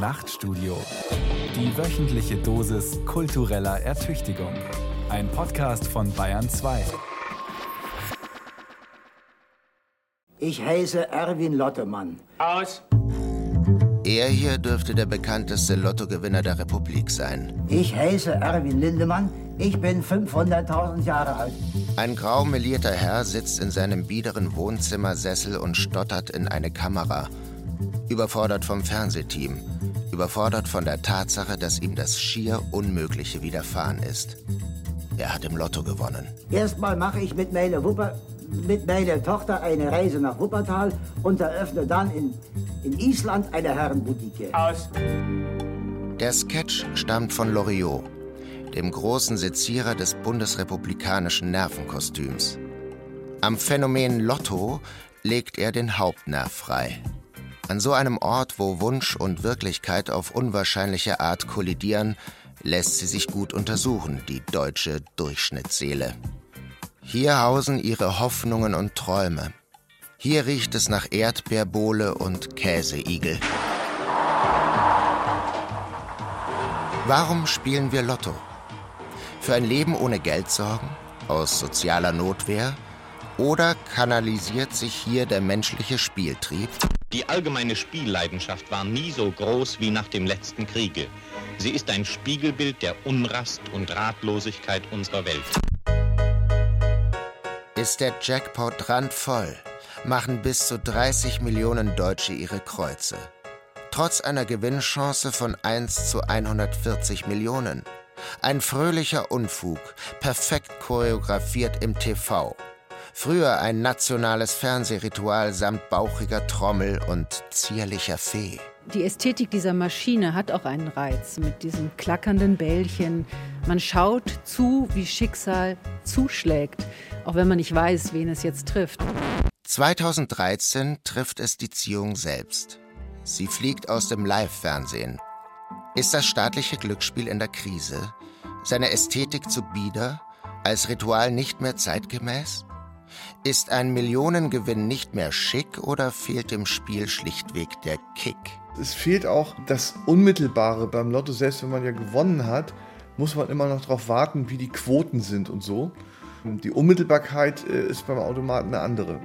Nachtstudio. Die wöchentliche Dosis kultureller Ertüchtigung. Ein Podcast von Bayern 2. Ich heiße Erwin Lottemann. Aus. Er hier dürfte der bekannteste Lottogewinner der Republik sein. Ich heiße Erwin Lindemann. Ich bin 500.000 Jahre alt. Ein grau melierter Herr sitzt in seinem biederen Wohnzimmersessel und stottert in eine Kamera. Überfordert vom Fernsehteam. Überfordert von der Tatsache, dass ihm das schier Unmögliche widerfahren ist. Er hat im Lotto gewonnen. Erstmal mache ich mit meiner, Wupper, mit meiner Tochter eine Reise nach Wuppertal und eröffne dann in, in Island eine Herrenboutique. Aus. Der Sketch stammt von Loriot, dem großen Sezierer des bundesrepublikanischen Nervenkostüms. Am Phänomen Lotto legt er den Hauptnerv frei. An so einem Ort, wo Wunsch und Wirklichkeit auf unwahrscheinliche Art kollidieren, lässt sie sich gut untersuchen, die deutsche Durchschnittsseele. Hier hausen ihre Hoffnungen und Träume. Hier riecht es nach Erdbeerbohle und Käseigel. Warum spielen wir Lotto? Für ein Leben ohne Geldsorgen? Aus sozialer Notwehr? Oder kanalisiert sich hier der menschliche Spieltrieb? Die allgemeine Spielleidenschaft war nie so groß wie nach dem letzten Kriege. Sie ist ein Spiegelbild der Unrast und Ratlosigkeit unserer Welt. Ist der Jackpot randvoll, machen bis zu 30 Millionen Deutsche ihre Kreuze. Trotz einer Gewinnchance von 1 zu 140 Millionen. Ein fröhlicher Unfug, perfekt choreografiert im TV. Früher ein nationales Fernsehritual samt bauchiger Trommel und zierlicher Fee. Die Ästhetik dieser Maschine hat auch einen Reiz mit diesen klackernden Bällchen. Man schaut zu, wie Schicksal zuschlägt, auch wenn man nicht weiß, wen es jetzt trifft. 2013 trifft es die Ziehung selbst. Sie fliegt aus dem Live-Fernsehen. Ist das staatliche Glücksspiel in der Krise? Seine Ästhetik zu bieder? Als Ritual nicht mehr zeitgemäß? Ist ein Millionengewinn nicht mehr schick oder fehlt dem Spiel schlichtweg der Kick? Es fehlt auch das Unmittelbare beim Lotto. Selbst wenn man ja gewonnen hat, muss man immer noch darauf warten, wie die Quoten sind und so. Die Unmittelbarkeit äh, ist beim Automaten eine andere.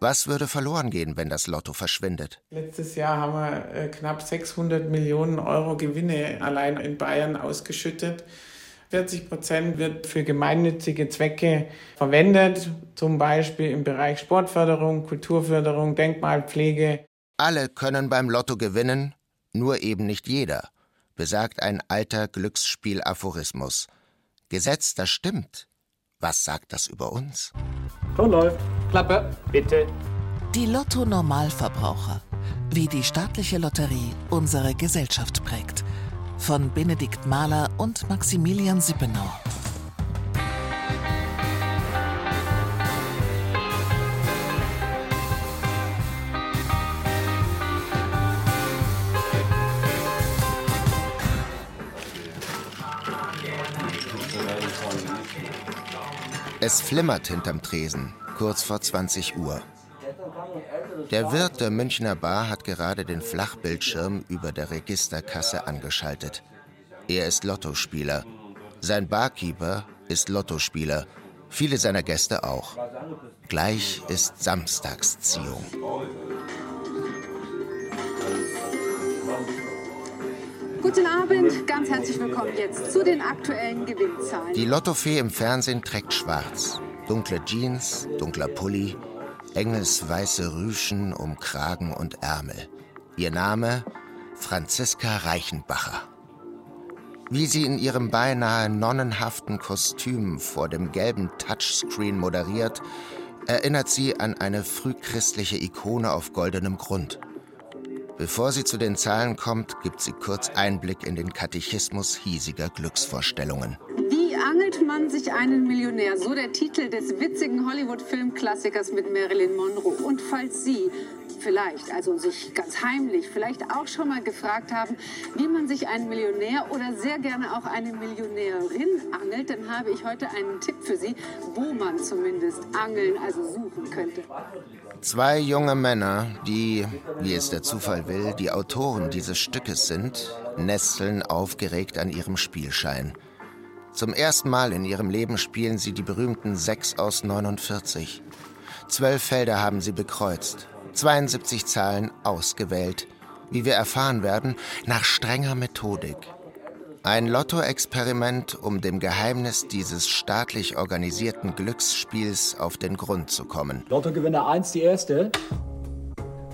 Was würde verloren gehen, wenn das Lotto verschwindet? Letztes Jahr haben wir äh, knapp 600 Millionen Euro Gewinne allein in Bayern ausgeschüttet. 40 Prozent wird für gemeinnützige Zwecke verwendet, zum Beispiel im Bereich Sportförderung, Kulturförderung, Denkmalpflege. Alle können beim Lotto gewinnen, nur eben nicht jeder, besagt ein alter Glücksspiel-Aphorismus. Gesetz, das stimmt. Was sagt das über uns? Ton läuft. Klappe, bitte. Die Lotto-Normalverbraucher. Wie die staatliche Lotterie unsere Gesellschaft prägt. Von Benedikt Mahler und Maximilian Sippenau. Es flimmert hinterm Tresen, kurz vor 20 Uhr. Der Wirt der Münchner Bar hat gerade den Flachbildschirm über der Registerkasse angeschaltet. Er ist Lottospieler. Sein Barkeeper ist Lottospieler. Viele seiner Gäste auch. Gleich ist Samstagsziehung. Guten Abend, ganz herzlich willkommen jetzt zu den aktuellen Gewinnzahlen. Die Lottofee im Fernsehen trägt schwarz. Dunkle Jeans, dunkler Pulli, engelsweiße Rüschen um Kragen und Ärmel. Ihr Name Franziska Reichenbacher. Wie sie in ihrem beinahe nonnenhaften Kostüm vor dem gelben Touchscreen moderiert, erinnert sie an eine frühchristliche Ikone auf goldenem Grund. Bevor sie zu den Zahlen kommt, gibt sie kurz Einblick in den Katechismus hiesiger Glücksvorstellungen. Wie angelt man sich einen Millionär? So der Titel des witzigen Hollywood-Filmklassikers mit Marilyn Monroe. Und falls Sie vielleicht, also sich ganz heimlich, vielleicht auch schon mal gefragt haben, wie man sich einen Millionär oder sehr gerne auch eine Millionärin angelt, dann habe ich heute einen Tipp für Sie, wo man zumindest angeln, also suchen könnte. Zwei junge Männer, die, wie es der Zufall will, die Autoren dieses Stückes sind, nesteln aufgeregt an ihrem Spielschein. Zum ersten Mal in ihrem Leben spielen sie die berühmten 6 aus 49. Zwölf Felder haben sie bekreuzt, 72 Zahlen ausgewählt, wie wir erfahren werden, nach strenger Methodik. Ein Lotto-Experiment, um dem Geheimnis dieses staatlich organisierten Glücksspiels auf den Grund zu kommen. Lottogewinner 1, die erste.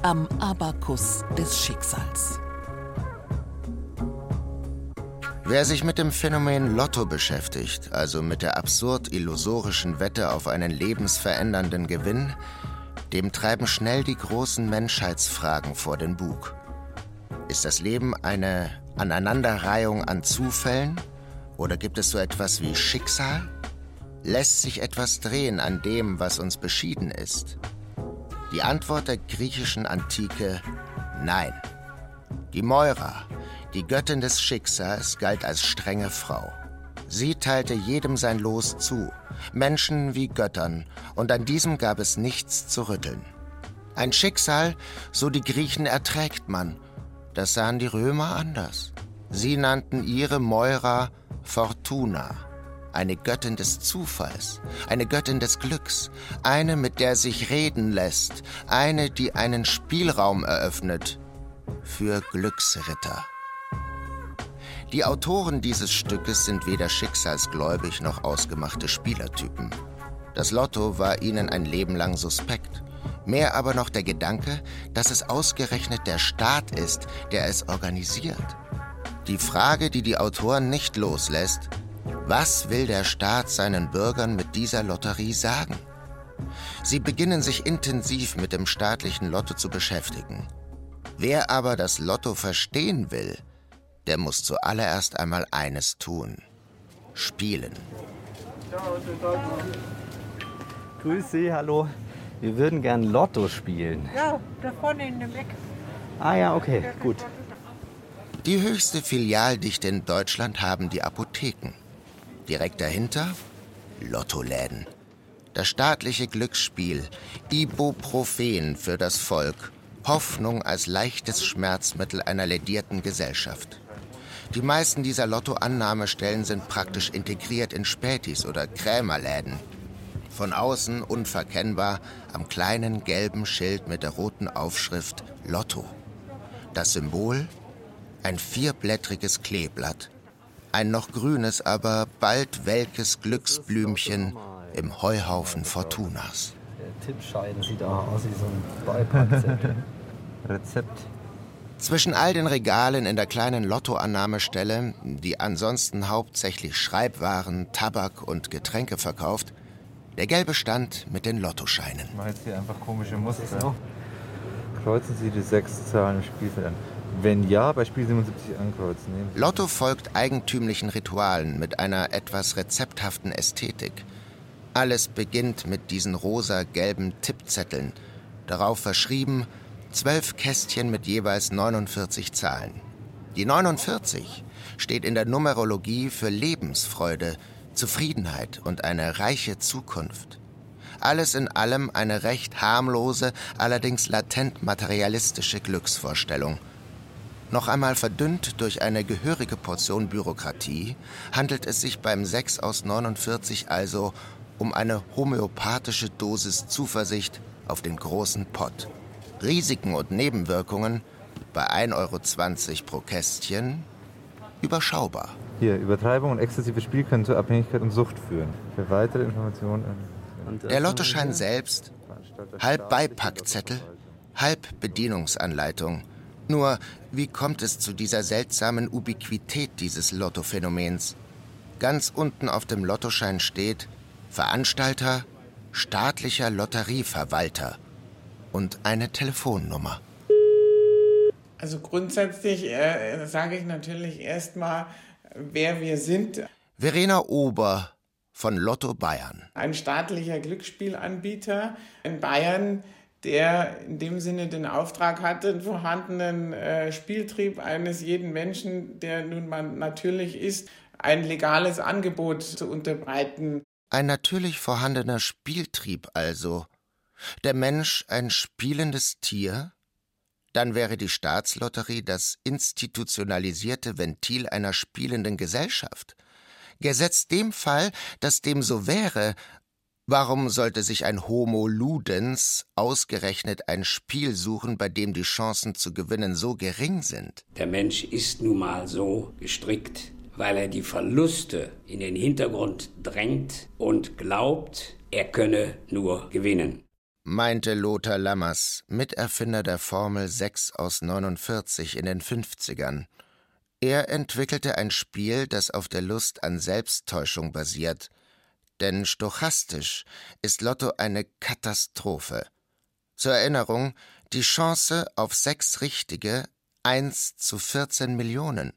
Am Abakus des Schicksals. Wer sich mit dem Phänomen Lotto beschäftigt, also mit der absurd illusorischen Wette auf einen lebensverändernden Gewinn, dem treiben schnell die großen Menschheitsfragen vor den Bug. Ist das Leben eine Aneinanderreihung an Zufällen oder gibt es so etwas wie Schicksal? Lässt sich etwas drehen an dem, was uns beschieden ist? Die Antwort der griechischen Antike Nein. Die Moira, die Göttin des Schicksals galt als strenge Frau. Sie teilte jedem sein Los zu, Menschen wie Göttern, und an diesem gab es nichts zu rütteln. Ein Schicksal, so die Griechen erträgt man, das sahen die Römer anders. Sie nannten ihre Moira Fortuna, eine Göttin des Zufalls, eine Göttin des Glücks, eine, mit der sich reden lässt, eine, die einen Spielraum eröffnet für Glücksritter. Die Autoren dieses Stückes sind weder schicksalsgläubig noch ausgemachte Spielertypen. Das Lotto war ihnen ein Leben lang suspekt. Mehr aber noch der Gedanke, dass es ausgerechnet der Staat ist, der es organisiert. Die Frage, die die Autoren nicht loslässt, was will der Staat seinen Bürgern mit dieser Lotterie sagen? Sie beginnen sich intensiv mit dem staatlichen Lotto zu beschäftigen. Wer aber das Lotto verstehen will, der muss zuallererst einmal eines tun. Spielen. Grüß Sie, hallo. Wir würden gern Lotto spielen. Ja, da vorne in dem Eck. Ah ja, okay, gut. Die höchste Filialdichte in Deutschland haben die Apotheken. Direkt dahinter Lottoläden. Das staatliche Glücksspiel, Ibuprofen für das Volk, Hoffnung als leichtes Schmerzmittel einer ledierten Gesellschaft. Die meisten dieser Lottoannahmestellen sind praktisch integriert in Spätis oder Krämerläden. Von außen unverkennbar am kleinen gelben Schild mit der roten Aufschrift Lotto. Das Symbol? Ein vierblättriges Kleeblatt. Ein noch grünes, aber bald welkes Glücksblümchen im Heuhaufen Fortunas. Der Tippschein sieht auch aus wie so ein Beipackzettel. Rezept. Zwischen all den Regalen in der kleinen Lottoannahmestelle, die ansonsten hauptsächlich Schreibwaren, Tabak und Getränke verkauft, der gelbe Stand mit den Lottoscheinen. Ich mache jetzt hier einfach komische Muster. Kreuzen Sie die sechs Zahlen im Spielfeld an. Wenn ja, bei Spiel 77 ankreuzen. Lotto folgt eigentümlichen Ritualen mit einer etwas rezepthaften Ästhetik. Alles beginnt mit diesen rosa-gelben Tippzetteln, darauf verschrieben zwölf Kästchen mit jeweils 49 Zahlen. Die 49 steht in der Numerologie für Lebensfreude, Zufriedenheit und eine reiche Zukunft. Alles in allem eine recht harmlose, allerdings latent materialistische Glücksvorstellung. Noch einmal verdünnt durch eine gehörige Portion Bürokratie, handelt es sich beim 6 aus 49 also um eine homöopathische Dosis Zuversicht auf den großen Pott. Risiken und Nebenwirkungen bei 1,20 Euro pro Kästchen überschaubar. Hier, Übertreibung und exzessives Spiel können zur Abhängigkeit und Sucht führen. Für weitere Informationen. Der Lottoschein selbst, halb Beipackzettel, halb Bedienungsanleitung. Nur, wie kommt es zu dieser seltsamen Ubiquität dieses Lottophänomens? Ganz unten auf dem Lottoschein steht Veranstalter, staatlicher Lotterieverwalter und eine Telefonnummer. Also grundsätzlich äh, sage ich natürlich erstmal, wer wir sind. Verena Ober von Lotto Bayern. Ein staatlicher Glücksspielanbieter in Bayern, der in dem Sinne den Auftrag hat, den vorhandenen äh, Spieltrieb eines jeden Menschen, der nun mal natürlich ist, ein legales Angebot zu unterbreiten. Ein natürlich vorhandener Spieltrieb also. Der Mensch ein spielendes Tier? Dann wäre die Staatslotterie das institutionalisierte Ventil einer spielenden Gesellschaft. Gesetzt dem Fall, dass dem so wäre, warum sollte sich ein Homo ludens ausgerechnet ein Spiel suchen, bei dem die Chancen zu gewinnen so gering sind? Der Mensch ist nun mal so gestrickt, weil er die Verluste in den Hintergrund drängt und glaubt, er könne nur gewinnen. Meinte Lothar Lammers, Miterfinder der Formel 6 aus 49 in den 50ern. Er entwickelte ein Spiel, das auf der Lust an Selbsttäuschung basiert. Denn stochastisch ist Lotto eine Katastrophe. Zur Erinnerung, die Chance auf sechs richtige 1 zu 14 Millionen.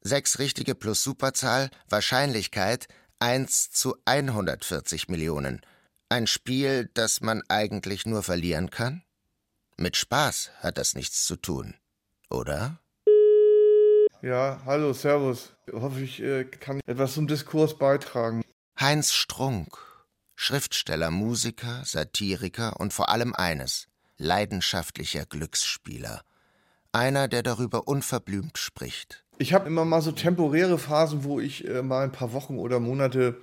Sechs richtige plus Superzahl, Wahrscheinlichkeit 1 zu 140 Millionen. Ein Spiel, das man eigentlich nur verlieren kann? Mit Spaß hat das nichts zu tun, oder? Ja, hallo, Servus. Hoffe ich äh, kann etwas zum Diskurs beitragen. Heinz Strunk, Schriftsteller, Musiker, Satiriker und vor allem eines, leidenschaftlicher Glücksspieler. Einer, der darüber unverblümt spricht. Ich habe immer mal so temporäre Phasen, wo ich äh, mal ein paar Wochen oder Monate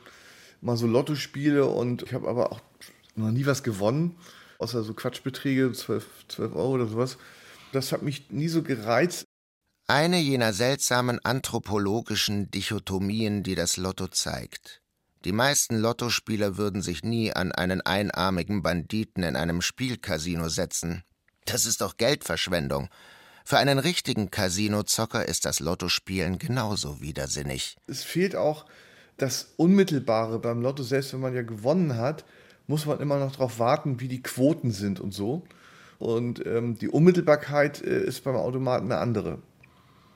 mal so Lotto spiele und ich habe aber auch noch nie was gewonnen, außer so Quatschbeträge, 12, 12 Euro oder sowas. Das hat mich nie so gereizt. Eine jener seltsamen anthropologischen Dichotomien, die das Lotto zeigt. Die meisten Lottospieler würden sich nie an einen einarmigen Banditen in einem Spielcasino setzen. Das ist doch Geldverschwendung. Für einen richtigen Casinozocker ist das Lottospielen genauso widersinnig. Es fehlt auch das Unmittelbare beim Lotto, selbst wenn man ja gewonnen hat, muss man immer noch darauf warten, wie die Quoten sind und so. Und ähm, die Unmittelbarkeit äh, ist beim Automaten eine andere.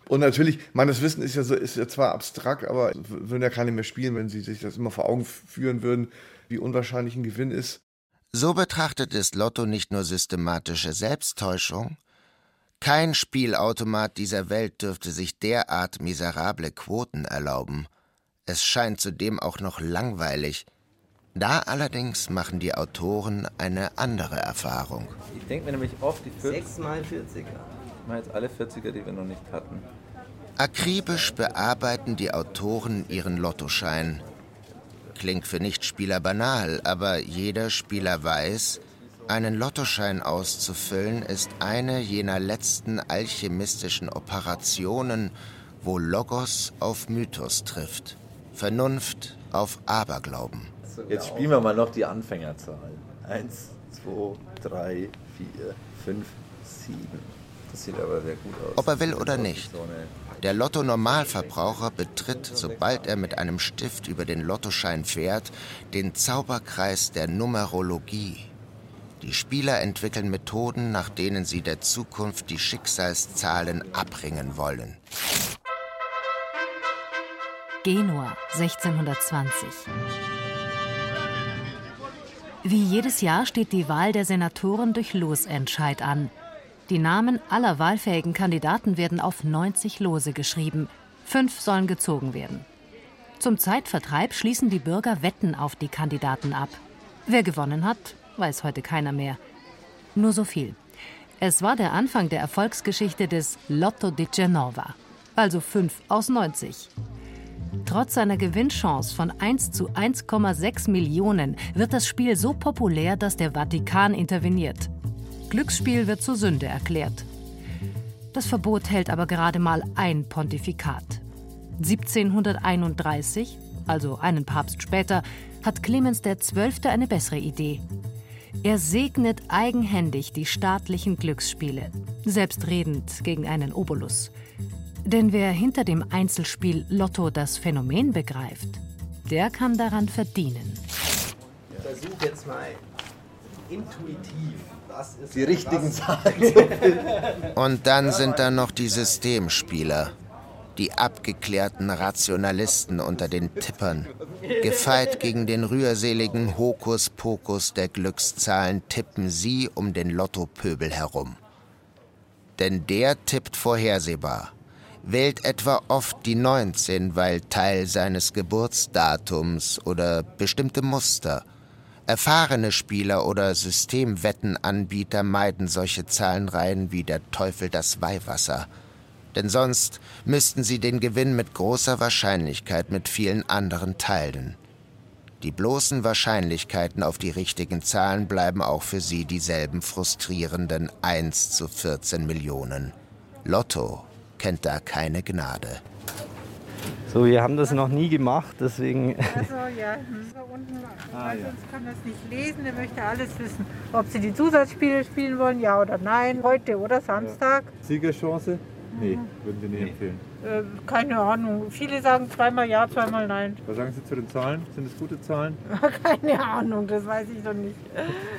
Und natürlich, meines Wissen ist ja so, ist ja zwar abstrakt, aber würden ja keine mehr spielen, wenn sie sich das immer vor Augen führen würden, wie unwahrscheinlich ein Gewinn ist. So betrachtet ist Lotto nicht nur systematische Selbsttäuschung. Kein Spielautomat dieser Welt dürfte sich derart miserable Quoten erlauben. Es scheint zudem auch noch langweilig. Da allerdings machen die Autoren eine andere Erfahrung. Ich denke mir nämlich oft, die 40 Sechs mal 40er. Ich meine jetzt alle 40er, die wir noch nicht hatten. Akribisch bearbeiten die Autoren ihren Lottoschein. Klingt für Nichtspieler banal, aber jeder Spieler weiß, einen Lottoschein auszufüllen ist eine jener letzten alchemistischen Operationen, wo Logos auf Mythos trifft. Vernunft auf Aberglauben. Jetzt spielen wir mal noch die Anfängerzahl. Eins, zwei, drei, vier, fünf, sieben. Das sieht aber sehr gut aus. Ob er will oder nicht. Der Lotto-Normalverbraucher betritt, sobald er mit einem Stift über den Lottoschein fährt, den Zauberkreis der Numerologie. Die Spieler entwickeln Methoden, nach denen sie der Zukunft die Schicksalszahlen abringen wollen. Genua 1620. Wie jedes Jahr steht die Wahl der Senatoren durch Losentscheid an. Die Namen aller wahlfähigen Kandidaten werden auf 90 Lose geschrieben. Fünf sollen gezogen werden. Zum Zeitvertreib schließen die Bürger Wetten auf die Kandidaten ab. Wer gewonnen hat, weiß heute keiner mehr. Nur so viel. Es war der Anfang der Erfolgsgeschichte des Lotto di Genova, also 5 aus 90. Trotz seiner Gewinnchance von 1 zu 1,6 Millionen wird das Spiel so populär, dass der Vatikan interveniert. Glücksspiel wird zur Sünde erklärt. Das Verbot hält aber gerade mal ein Pontifikat. 1731, also einen Papst später, hat Clemens XII. eine bessere Idee. Er segnet eigenhändig die staatlichen Glücksspiele, selbstredend gegen einen Obolus. Denn wer hinter dem Einzelspiel Lotto das Phänomen begreift, der kann daran verdienen. Versuch jetzt mal intuitiv, was ist Die richtigen? Zahlen zu finden. Und dann sind da noch die Systemspieler. die abgeklärten Rationalisten unter den Tippern. Gefeit gegen den rührseligen Hokuspokus der Glückszahlen tippen sie um den Lottopöbel herum. Denn der tippt vorhersehbar, wählt etwa oft die 19, weil Teil seines Geburtsdatums oder bestimmte Muster. Erfahrene Spieler oder Systemwettenanbieter meiden solche Zahlenreihen wie der Teufel das Weihwasser – denn sonst müssten sie den Gewinn mit großer Wahrscheinlichkeit mit vielen anderen teilen. Die bloßen Wahrscheinlichkeiten auf die richtigen Zahlen bleiben auch für sie dieselben frustrierenden 1 zu 14 Millionen. Lotto kennt da keine Gnade. So, wir haben das noch nie gemacht, deswegen. Also ja, hm. unten, ah, ja. sonst kann das nicht lesen, er möchte alles wissen. Ob sie die Zusatzspiele spielen wollen, ja oder nein, heute oder Samstag. Ja. Siegerchance? Nee, würden Sie nicht nee. empfehlen. Äh, keine Ahnung. Viele sagen zweimal ja, zweimal nein. Was sagen Sie zu den Zahlen? Sind es gute Zahlen? keine Ahnung, das weiß ich noch nicht.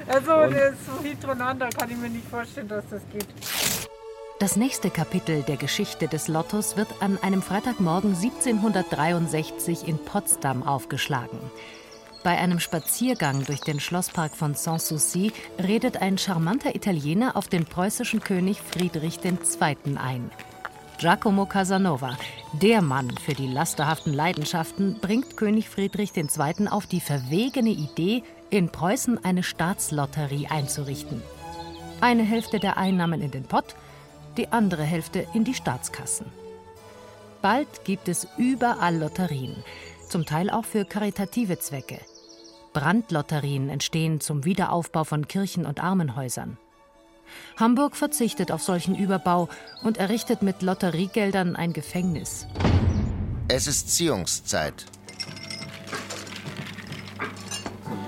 Also, das ist so hintereinander, kann ich mir nicht vorstellen, dass das geht. Das nächste Kapitel der Geschichte des Lottos wird an einem Freitagmorgen 1763 in Potsdam aufgeschlagen. Bei einem Spaziergang durch den Schlosspark von Sanssouci redet ein charmanter Italiener auf den preußischen König Friedrich II. ein. Giacomo Casanova, der Mann für die lasterhaften Leidenschaften, bringt König Friedrich II. auf die verwegene Idee, in Preußen eine Staatslotterie einzurichten. Eine Hälfte der Einnahmen in den Pott, die andere Hälfte in die Staatskassen. Bald gibt es überall Lotterien, zum Teil auch für karitative Zwecke. Brandlotterien entstehen zum Wiederaufbau von Kirchen und Armenhäusern. Hamburg verzichtet auf solchen Überbau und errichtet mit Lotteriegeldern ein Gefängnis. Es ist Ziehungszeit.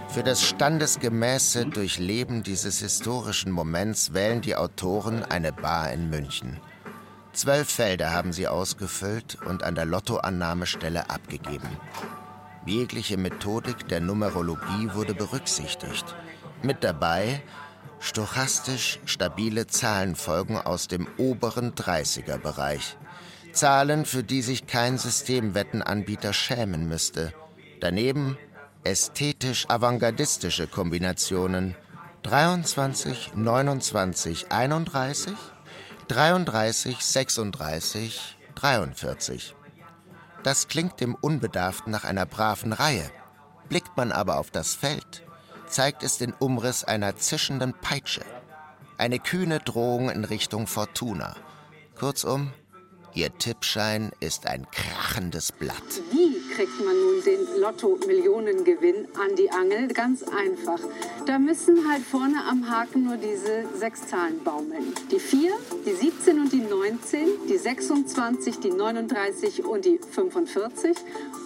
Für das standesgemäße Durchleben dieses historischen Moments wählen die Autoren eine Bar in München. Zwölf Felder haben sie ausgefüllt und an der Lottoannahmestelle abgegeben. Jegliche Methodik der Numerologie wurde berücksichtigt. Mit dabei stochastisch stabile Zahlenfolgen aus dem oberen 30er-Bereich. Zahlen, für die sich kein Systemwettenanbieter schämen müsste. Daneben ästhetisch avantgardistische Kombinationen 23, 29, 31, 33, 36, 43. Das klingt dem Unbedarften nach einer braven Reihe. Blickt man aber auf das Feld, zeigt es den Umriss einer zischenden Peitsche. Eine kühne Drohung in Richtung Fortuna. Kurzum, Ihr Tippschein ist ein krachendes Blatt. Wie kriegt man nun den Lotto-Millionengewinn an die Angel? Ganz einfach. Da müssen halt vorne am Haken nur diese sechs Zahlen baumeln. Die 4, die 17 und die 19, die 26, die 39 und die 45.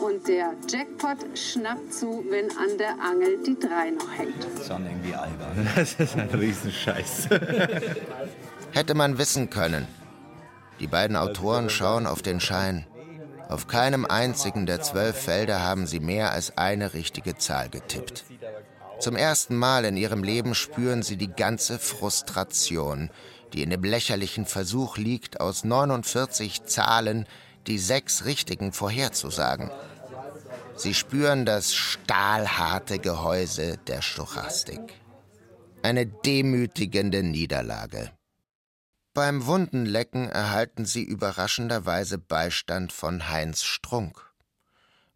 Und der Jackpot schnappt zu, wenn an der Angel die 3 noch hängt. Das ist schon irgendwie albern. Das ist ein Riesenscheiß. Hätte man wissen können, die beiden Autoren schauen auf den Schein. Auf keinem einzigen der zwölf Felder haben sie mehr als eine richtige Zahl getippt. Zum ersten Mal in ihrem Leben spüren sie die ganze Frustration, die in dem lächerlichen Versuch liegt, aus 49 Zahlen die sechs richtigen vorherzusagen. Sie spüren das stahlharte Gehäuse der Stochastik. Eine demütigende Niederlage. Beim Wundenlecken erhalten sie überraschenderweise Beistand von Heinz Strunk.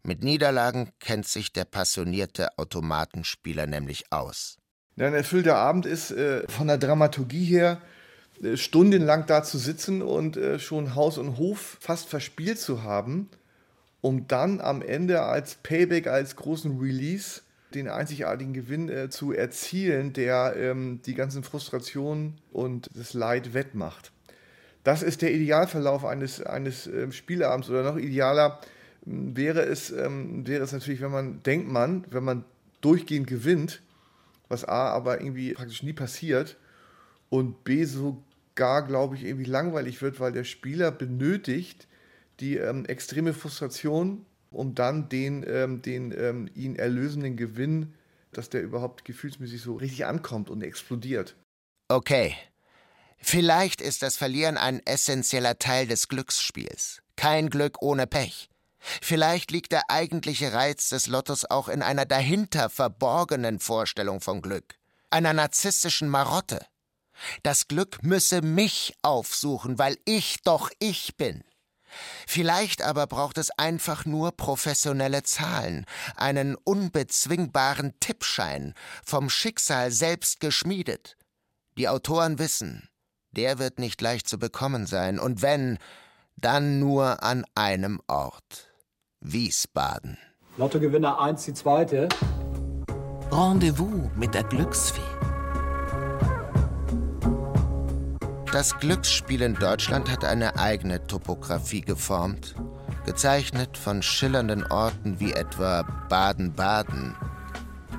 Mit Niederlagen kennt sich der passionierte Automatenspieler nämlich aus. Ein erfüllter Abend ist äh, von der Dramaturgie her äh, stundenlang da zu sitzen und äh, schon Haus und Hof fast verspielt zu haben, um dann am Ende als Payback, als großen Release den einzigartigen Gewinn äh, zu erzielen, der ähm, die ganzen Frustrationen und das Leid wettmacht. Das ist der Idealverlauf eines, eines äh, Spielabends oder noch idealer ähm, wäre es, ähm, wäre es natürlich, wenn man, denkt man, wenn man durchgehend gewinnt, was A aber irgendwie praktisch nie passiert und B sogar, glaube ich, irgendwie langweilig wird, weil der Spieler benötigt die ähm, extreme Frustration um dann den, ähm, den ähm, ihn erlösenden Gewinn, dass der überhaupt gefühlsmäßig so richtig ankommt und explodiert. Okay. Vielleicht ist das Verlieren ein essentieller Teil des Glücksspiels. Kein Glück ohne Pech. Vielleicht liegt der eigentliche Reiz des Lottos auch in einer dahinter verborgenen Vorstellung von Glück, einer narzisstischen Marotte. Das Glück müsse mich aufsuchen, weil ich doch ich bin. Vielleicht aber braucht es einfach nur professionelle Zahlen, einen unbezwingbaren Tippschein, vom Schicksal selbst geschmiedet. Die Autoren wissen, der wird nicht leicht zu bekommen sein, und wenn, dann nur an einem Ort. Wiesbaden. Lottogewinner 1, die zweite. Rendezvous mit der Glücksfee. Das Glücksspiel in Deutschland hat eine eigene Topographie geformt, gezeichnet von schillernden Orten wie etwa Baden-Baden.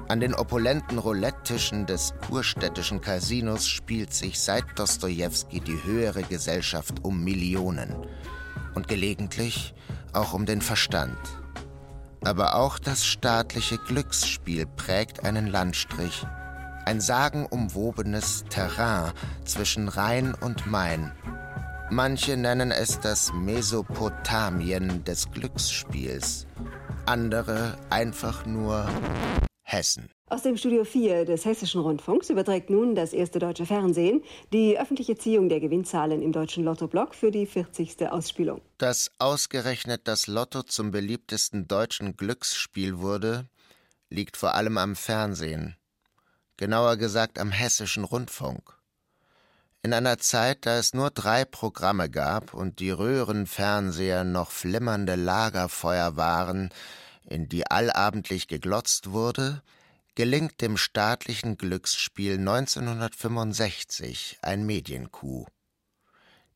An den opulenten Roulette-Tischen des kurstädtischen Casinos spielt sich seit Dostojewski die höhere Gesellschaft um Millionen und gelegentlich auch um den Verstand. Aber auch das staatliche Glücksspiel prägt einen Landstrich ein sagenumwobenes Terrain zwischen Rhein und Main. Manche nennen es das Mesopotamien des Glücksspiels, andere einfach nur Hessen. Aus dem Studio 4 des Hessischen Rundfunks überträgt nun das erste deutsche Fernsehen die öffentliche Ziehung der Gewinnzahlen im deutschen Lottoblock für die 40. Ausspielung. Dass ausgerechnet das Lotto zum beliebtesten deutschen Glücksspiel wurde, liegt vor allem am Fernsehen genauer gesagt am Hessischen Rundfunk. In einer Zeit, da es nur drei Programme gab und die Röhrenfernseher noch flimmernde Lagerfeuer waren, in die allabendlich geglotzt wurde, gelingt dem staatlichen Glücksspiel 1965 ein Mediencoup.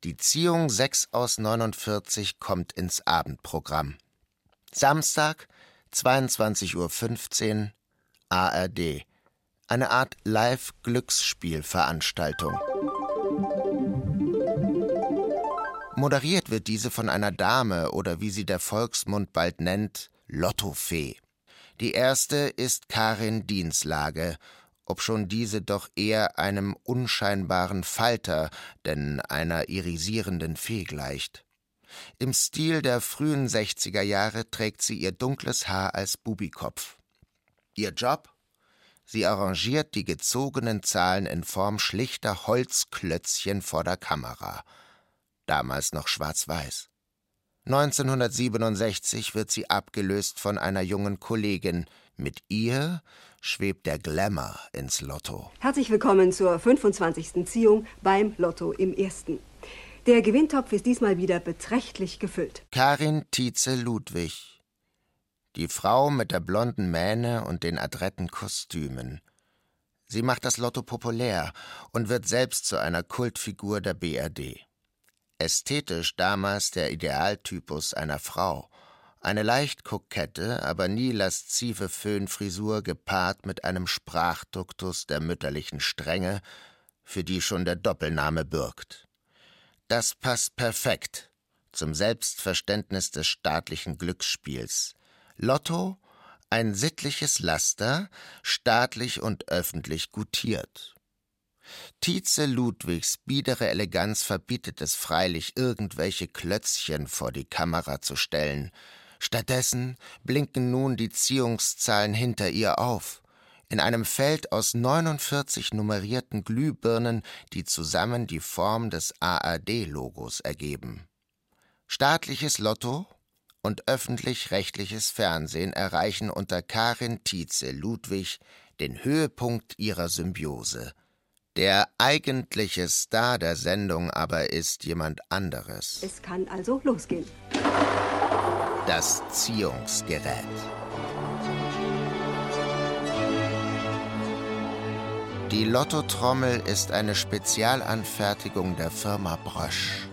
Die Ziehung 6 aus 49 kommt ins Abendprogramm. Samstag, 22.15 Uhr, ARD eine Art Live-Glücksspielveranstaltung. Moderiert wird diese von einer Dame oder wie sie der Volksmund bald nennt, Lottofee. Die erste ist Karin Dienslage, obschon diese doch eher einem unscheinbaren Falter, denn einer irisierenden Fee gleicht. Im Stil der frühen 60er Jahre trägt sie ihr dunkles Haar als Bubikopf. Ihr Job? Sie arrangiert die gezogenen Zahlen in Form schlichter Holzklötzchen vor der Kamera. Damals noch schwarz-weiß. 1967 wird sie abgelöst von einer jungen Kollegin. Mit ihr schwebt der Glamour ins Lotto. Herzlich willkommen zur 25. Ziehung beim Lotto im Ersten. Der Gewinntopf ist diesmal wieder beträchtlich gefüllt. Karin Tietze Ludwig, die Frau mit der blonden Mähne und den adretten Kostümen. Sie macht das Lotto populär und wird selbst zu einer Kultfigur der BRD. Ästhetisch damals der Idealtypus einer Frau. Eine leicht kokette, aber nie laszive Föhnfrisur gepaart mit einem Sprachduktus der mütterlichen Strenge, für die schon der Doppelname bürgt. Das passt perfekt zum Selbstverständnis des staatlichen Glücksspiels, Lotto ein sittliches Laster, staatlich und öffentlich gutiert. Tietze Ludwigs biedere Eleganz verbietet es freilich, irgendwelche Klötzchen vor die Kamera zu stellen. Stattdessen blinken nun die Ziehungszahlen hinter ihr auf, in einem Feld aus 49 nummerierten Glühbirnen, die zusammen die Form des ARD-Logos ergeben. Staatliches Lotto und öffentlich-rechtliches Fernsehen erreichen unter Karin Tietze Ludwig den Höhepunkt ihrer Symbiose. Der eigentliche Star der Sendung aber ist jemand anderes. Es kann also losgehen. Das Ziehungsgerät. Die Lottotrommel ist eine Spezialanfertigung der Firma Brösch.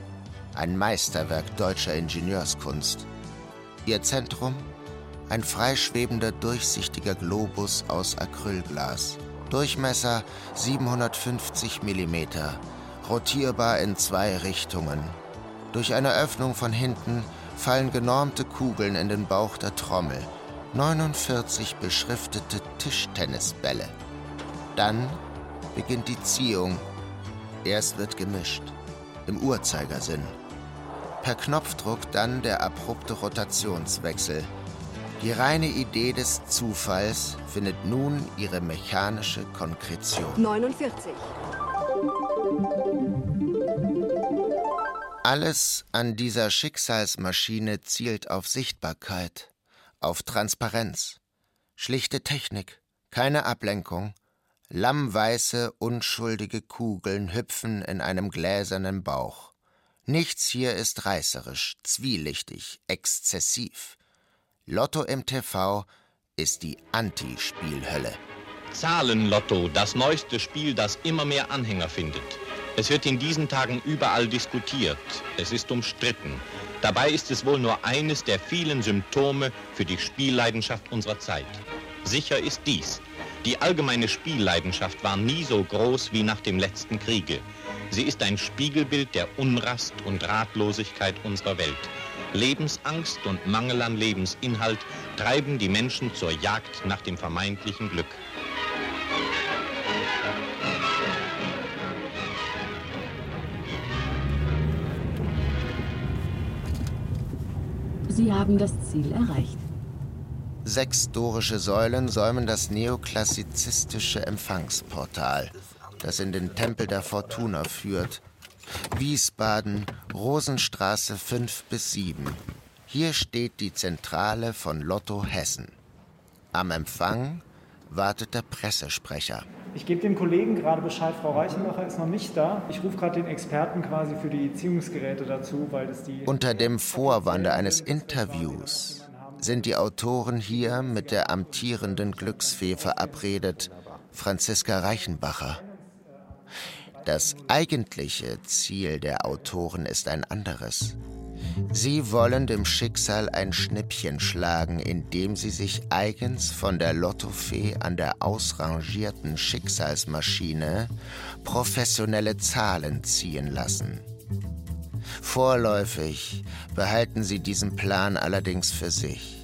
Ein Meisterwerk deutscher Ingenieurskunst. Ihr Zentrum? Ein freischwebender, durchsichtiger Globus aus Acrylglas. Durchmesser 750 mm, rotierbar in zwei Richtungen. Durch eine Öffnung von hinten fallen genormte Kugeln in den Bauch der Trommel. 49 beschriftete Tischtennisbälle. Dann beginnt die Ziehung. Erst wird gemischt. Im Uhrzeigersinn. Per Knopfdruck dann der abrupte Rotationswechsel. Die reine Idee des Zufalls findet nun ihre mechanische Konkretion. 49. Alles an dieser Schicksalsmaschine zielt auf Sichtbarkeit, auf Transparenz. Schlichte Technik, keine Ablenkung. Lammweiße, unschuldige Kugeln hüpfen in einem gläsernen Bauch. Nichts hier ist reißerisch, zwielichtig, exzessiv. Lotto im TV ist die Anti-Spielhölle. Zahlenlotto, das neueste Spiel, das immer mehr Anhänger findet. Es wird in diesen Tagen überall diskutiert. Es ist umstritten. Dabei ist es wohl nur eines der vielen Symptome für die Spielleidenschaft unserer Zeit. Sicher ist dies. Die allgemeine Spielleidenschaft war nie so groß wie nach dem letzten Kriege. Sie ist ein Spiegelbild der Unrast und Ratlosigkeit unserer Welt. Lebensangst und Mangel an Lebensinhalt treiben die Menschen zur Jagd nach dem vermeintlichen Glück. Sie haben das Ziel erreicht. Sechs dorische Säulen säumen das neoklassizistische Empfangsportal, das in den Tempel der Fortuna führt. Wiesbaden, Rosenstraße 5 bis 7. Hier steht die Zentrale von Lotto Hessen. Am Empfang wartet der Pressesprecher. Ich gebe dem Kollegen gerade Bescheid, Frau Reichenbacher ist noch nicht da. Ich rufe gerade den Experten quasi für die Ziehungsgeräte dazu, weil das die. Unter dem Vorwande eines Interviews sind die Autoren hier mit der amtierenden Glücksfee verabredet, Franziska Reichenbacher. Das eigentliche Ziel der Autoren ist ein anderes. Sie wollen dem Schicksal ein Schnippchen schlagen, indem sie sich eigens von der Lottofee an der ausrangierten Schicksalsmaschine professionelle Zahlen ziehen lassen. Vorläufig behalten sie diesen Plan allerdings für sich.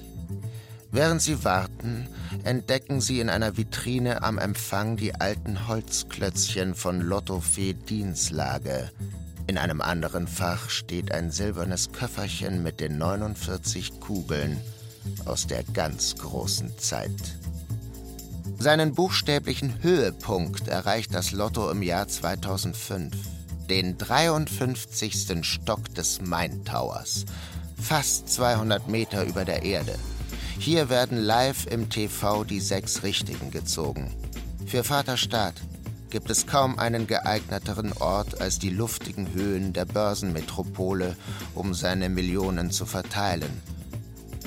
Während sie warten, entdecken sie in einer Vitrine am Empfang die alten Holzklötzchen von Lottofee Dienslage. In einem anderen Fach steht ein silbernes Köfferchen mit den 49 Kugeln aus der ganz großen Zeit. Seinen buchstäblichen Höhepunkt erreicht das Lotto im Jahr 2005, den 53. Stock des Main Towers, fast 200 Meter über der Erde. Hier werden live im TV die sechs Richtigen gezogen. Für Vaterstaat gibt es kaum einen geeigneteren Ort als die luftigen Höhen der Börsenmetropole, um seine Millionen zu verteilen.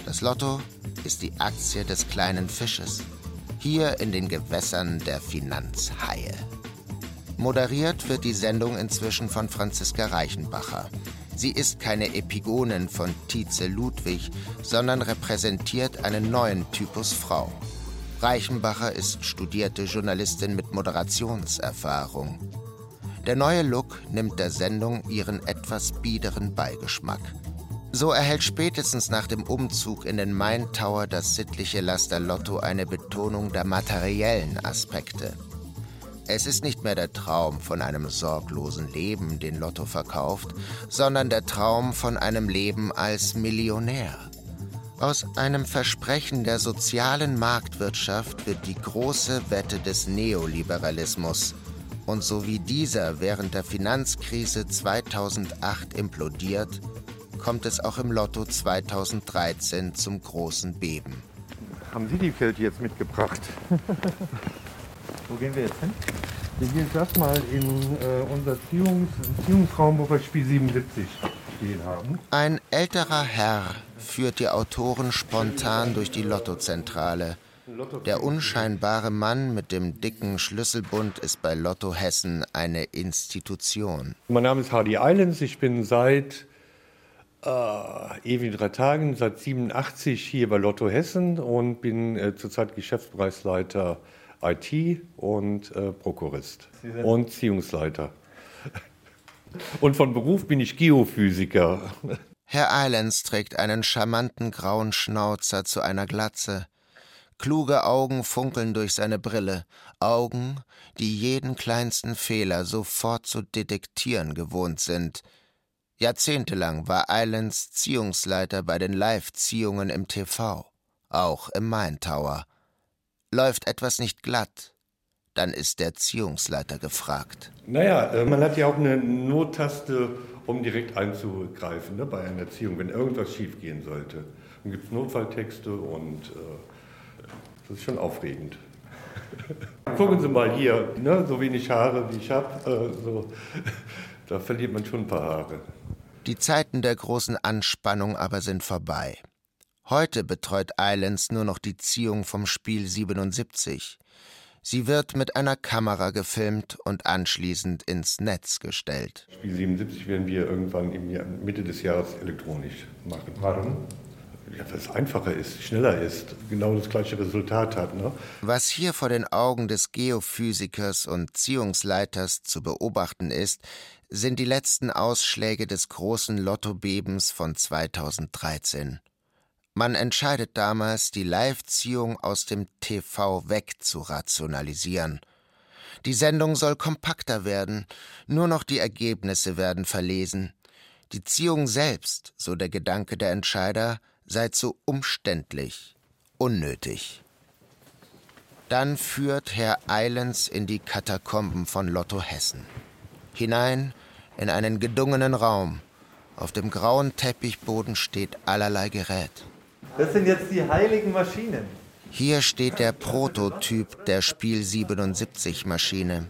Das Lotto ist die Aktie des kleinen Fisches, hier in den Gewässern der Finanzhaie. Moderiert wird die Sendung inzwischen von Franziska Reichenbacher. Sie ist keine Epigonin von Tietze Ludwig, sondern repräsentiert einen neuen Typus Frau. Reichenbacher ist studierte Journalistin mit Moderationserfahrung. Der neue Look nimmt der Sendung ihren etwas biederen Beigeschmack. So erhält spätestens nach dem Umzug in den Main Tower das sittliche Laster Lotto eine Betonung der materiellen Aspekte. Es ist nicht mehr der Traum von einem sorglosen Leben, den Lotto verkauft, sondern der Traum von einem Leben als Millionär. Aus einem Versprechen der sozialen Marktwirtschaft wird die große Wette des Neoliberalismus. Und so wie dieser während der Finanzkrise 2008 implodiert, kommt es auch im Lotto 2013 zum großen Beben. Haben Sie die Kälte jetzt mitgebracht? Wo gehen wir jetzt hin? Wir gehen jetzt erstmal in äh, unser Ziehungs Ziehungsraum, wo wir Spiel 77 stehen haben. Ein älterer Herr führt die Autoren spontan durch die Lottozentrale. Der unscheinbare Mann mit dem dicken Schlüsselbund ist bei Lotto Hessen eine Institution. Mein Name ist Hardy Islands. Ich bin seit äh, ewigen drei Tagen, seit 87 hier bei Lotto Hessen und bin äh, zurzeit Geschäftspreisleiter IT und äh, Prokurist und Ziehungsleiter. Und von Beruf bin ich Geophysiker. Herr Islands trägt einen charmanten grauen Schnauzer zu einer Glatze. Kluge Augen funkeln durch seine Brille, Augen, die jeden kleinsten Fehler sofort zu detektieren gewohnt sind. Jahrzehntelang war Islands Ziehungsleiter bei den Live-Ziehungen im TV, auch im Main Tower. Läuft etwas nicht glatt, dann ist der Ziehungsleiter gefragt. Naja, äh, man hat ja auch eine Nottaste, um direkt einzugreifen ne, bei einer Erziehung, wenn irgendwas schiefgehen sollte. Dann gibt es Notfalltexte und äh, das ist schon aufregend. Gucken Sie mal hier, ne, so wenig Haare wie ich habe, äh, so, da verliert man schon ein paar Haare. Die Zeiten der großen Anspannung aber sind vorbei. Heute betreut Islands nur noch die Ziehung vom Spiel 77. Sie wird mit einer Kamera gefilmt und anschließend ins Netz gestellt. Spiel 77 werden wir irgendwann im Mitte des Jahres elektronisch machen. Warum? Ja, weil es einfacher ist, schneller ist, genau das gleiche Resultat hat. Ne? Was hier vor den Augen des Geophysikers und Ziehungsleiters zu beobachten ist, sind die letzten Ausschläge des großen Lottobebens von 2013. Man entscheidet damals, die Live-Ziehung aus dem TV wegzurationalisieren. Die Sendung soll kompakter werden, nur noch die Ergebnisse werden verlesen. Die Ziehung selbst, so der Gedanke der Entscheider, sei zu umständlich, unnötig. Dann führt Herr Eilens in die Katakomben von Lotto Hessen. Hinein in einen gedungenen Raum. Auf dem grauen Teppichboden steht allerlei Gerät. Das sind jetzt die heiligen Maschinen. Hier steht der Prototyp der Spiel 77 Maschine.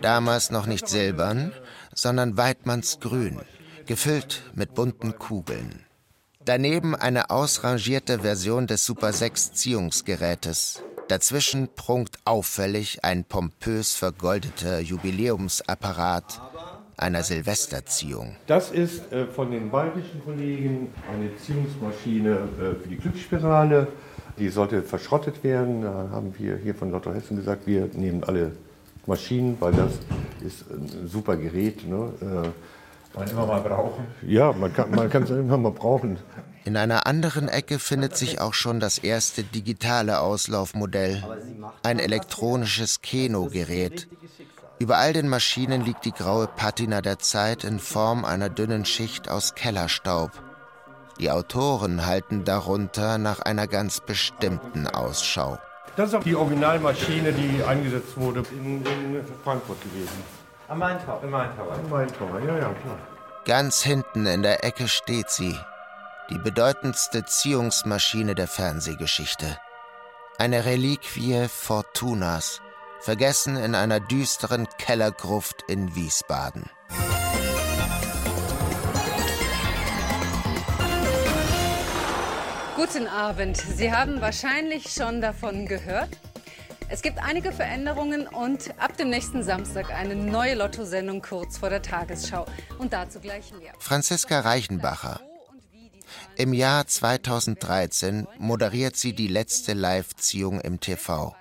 Damals noch nicht silbern, sondern Weidmanns grün, gefüllt mit bunten Kugeln. Daneben eine ausrangierte Version des Super 6 Ziehungsgerätes. Dazwischen prunkt auffällig ein pompös vergoldeter Jubiläumsapparat einer Silvesterziehung. Das ist äh, von den bayerischen Kollegen eine Ziehungsmaschine äh, für die Glücksspirale. Die sollte verschrottet werden. Da haben wir hier von Lotto Hessen gesagt, wir nehmen alle Maschinen, weil das ist ein super Gerät. Ne? Äh, man immer mal brauchen. Ja, man kann man es immer mal brauchen. In einer anderen Ecke findet sich auch schon das erste digitale Auslaufmodell, ein elektronisches Keno-Gerät. Über all den Maschinen liegt die graue Patina der Zeit in Form einer dünnen Schicht aus Kellerstaub. Die Autoren halten darunter nach einer ganz bestimmten Ausschau. Das ist auch die Originalmaschine, die eingesetzt wurde in, in Frankfurt gewesen. Am Main Tower. Am Main Tower. Am Main Tower, ja, ja, klar. Ganz hinten in der Ecke steht sie, die bedeutendste Ziehungsmaschine der Fernsehgeschichte. Eine Reliquie Fortunas, vergessen in einer düsteren Kellergruft in Wiesbaden. Guten Abend. Sie haben wahrscheinlich schon davon gehört. Es gibt einige Veränderungen und ab dem nächsten Samstag eine neue Lotto-Sendung kurz vor der Tagesschau. Und dazu gleich mehr. Franziska Reichenbacher. Im Jahr 2013 moderiert sie die letzte Live-Ziehung im TV.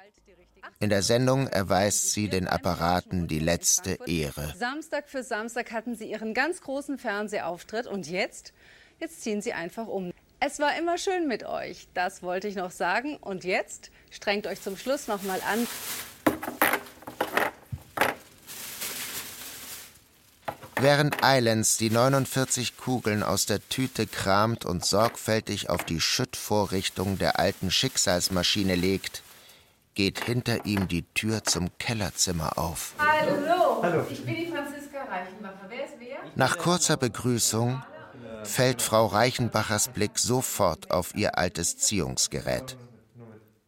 In der Sendung erweist sie den Apparaten die letzte Ehre. Samstag für Samstag hatten sie ihren ganz großen Fernsehauftritt und jetzt, jetzt ziehen sie einfach um. Es war immer schön mit euch, das wollte ich noch sagen. Und jetzt strengt euch zum Schluss noch mal an. Während Islands die 49 Kugeln aus der Tüte kramt und sorgfältig auf die Schüttvorrichtung der alten Schicksalsmaschine legt, geht hinter ihm die Tür zum Kellerzimmer auf. Hallo, Hallo. ich bin die Franziska Reichenbacher. Wer ist wer? Nach kurzer Begrüßung fällt Frau Reichenbachers Blick sofort auf ihr altes Ziehungsgerät.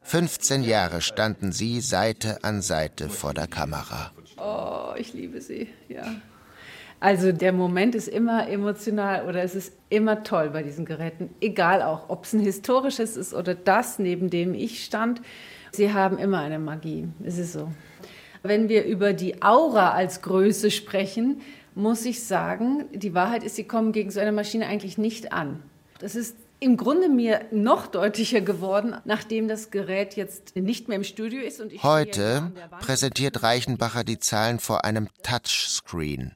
15 Jahre standen sie Seite an Seite vor der Kamera. Oh, ich liebe sie, ja. Also der Moment ist immer emotional oder es ist immer toll bei diesen Geräten, egal auch, ob es ein historisches ist oder das, neben dem ich stand. Sie haben immer eine Magie, es ist so. Wenn wir über die Aura als Größe sprechen, muss ich sagen, die Wahrheit ist, sie kommen gegen so eine Maschine eigentlich nicht an. Das ist im Grunde mir noch deutlicher geworden, nachdem das Gerät jetzt nicht mehr im Studio ist. Und Heute präsentiert Reichenbacher die Zahlen vor einem Touchscreen.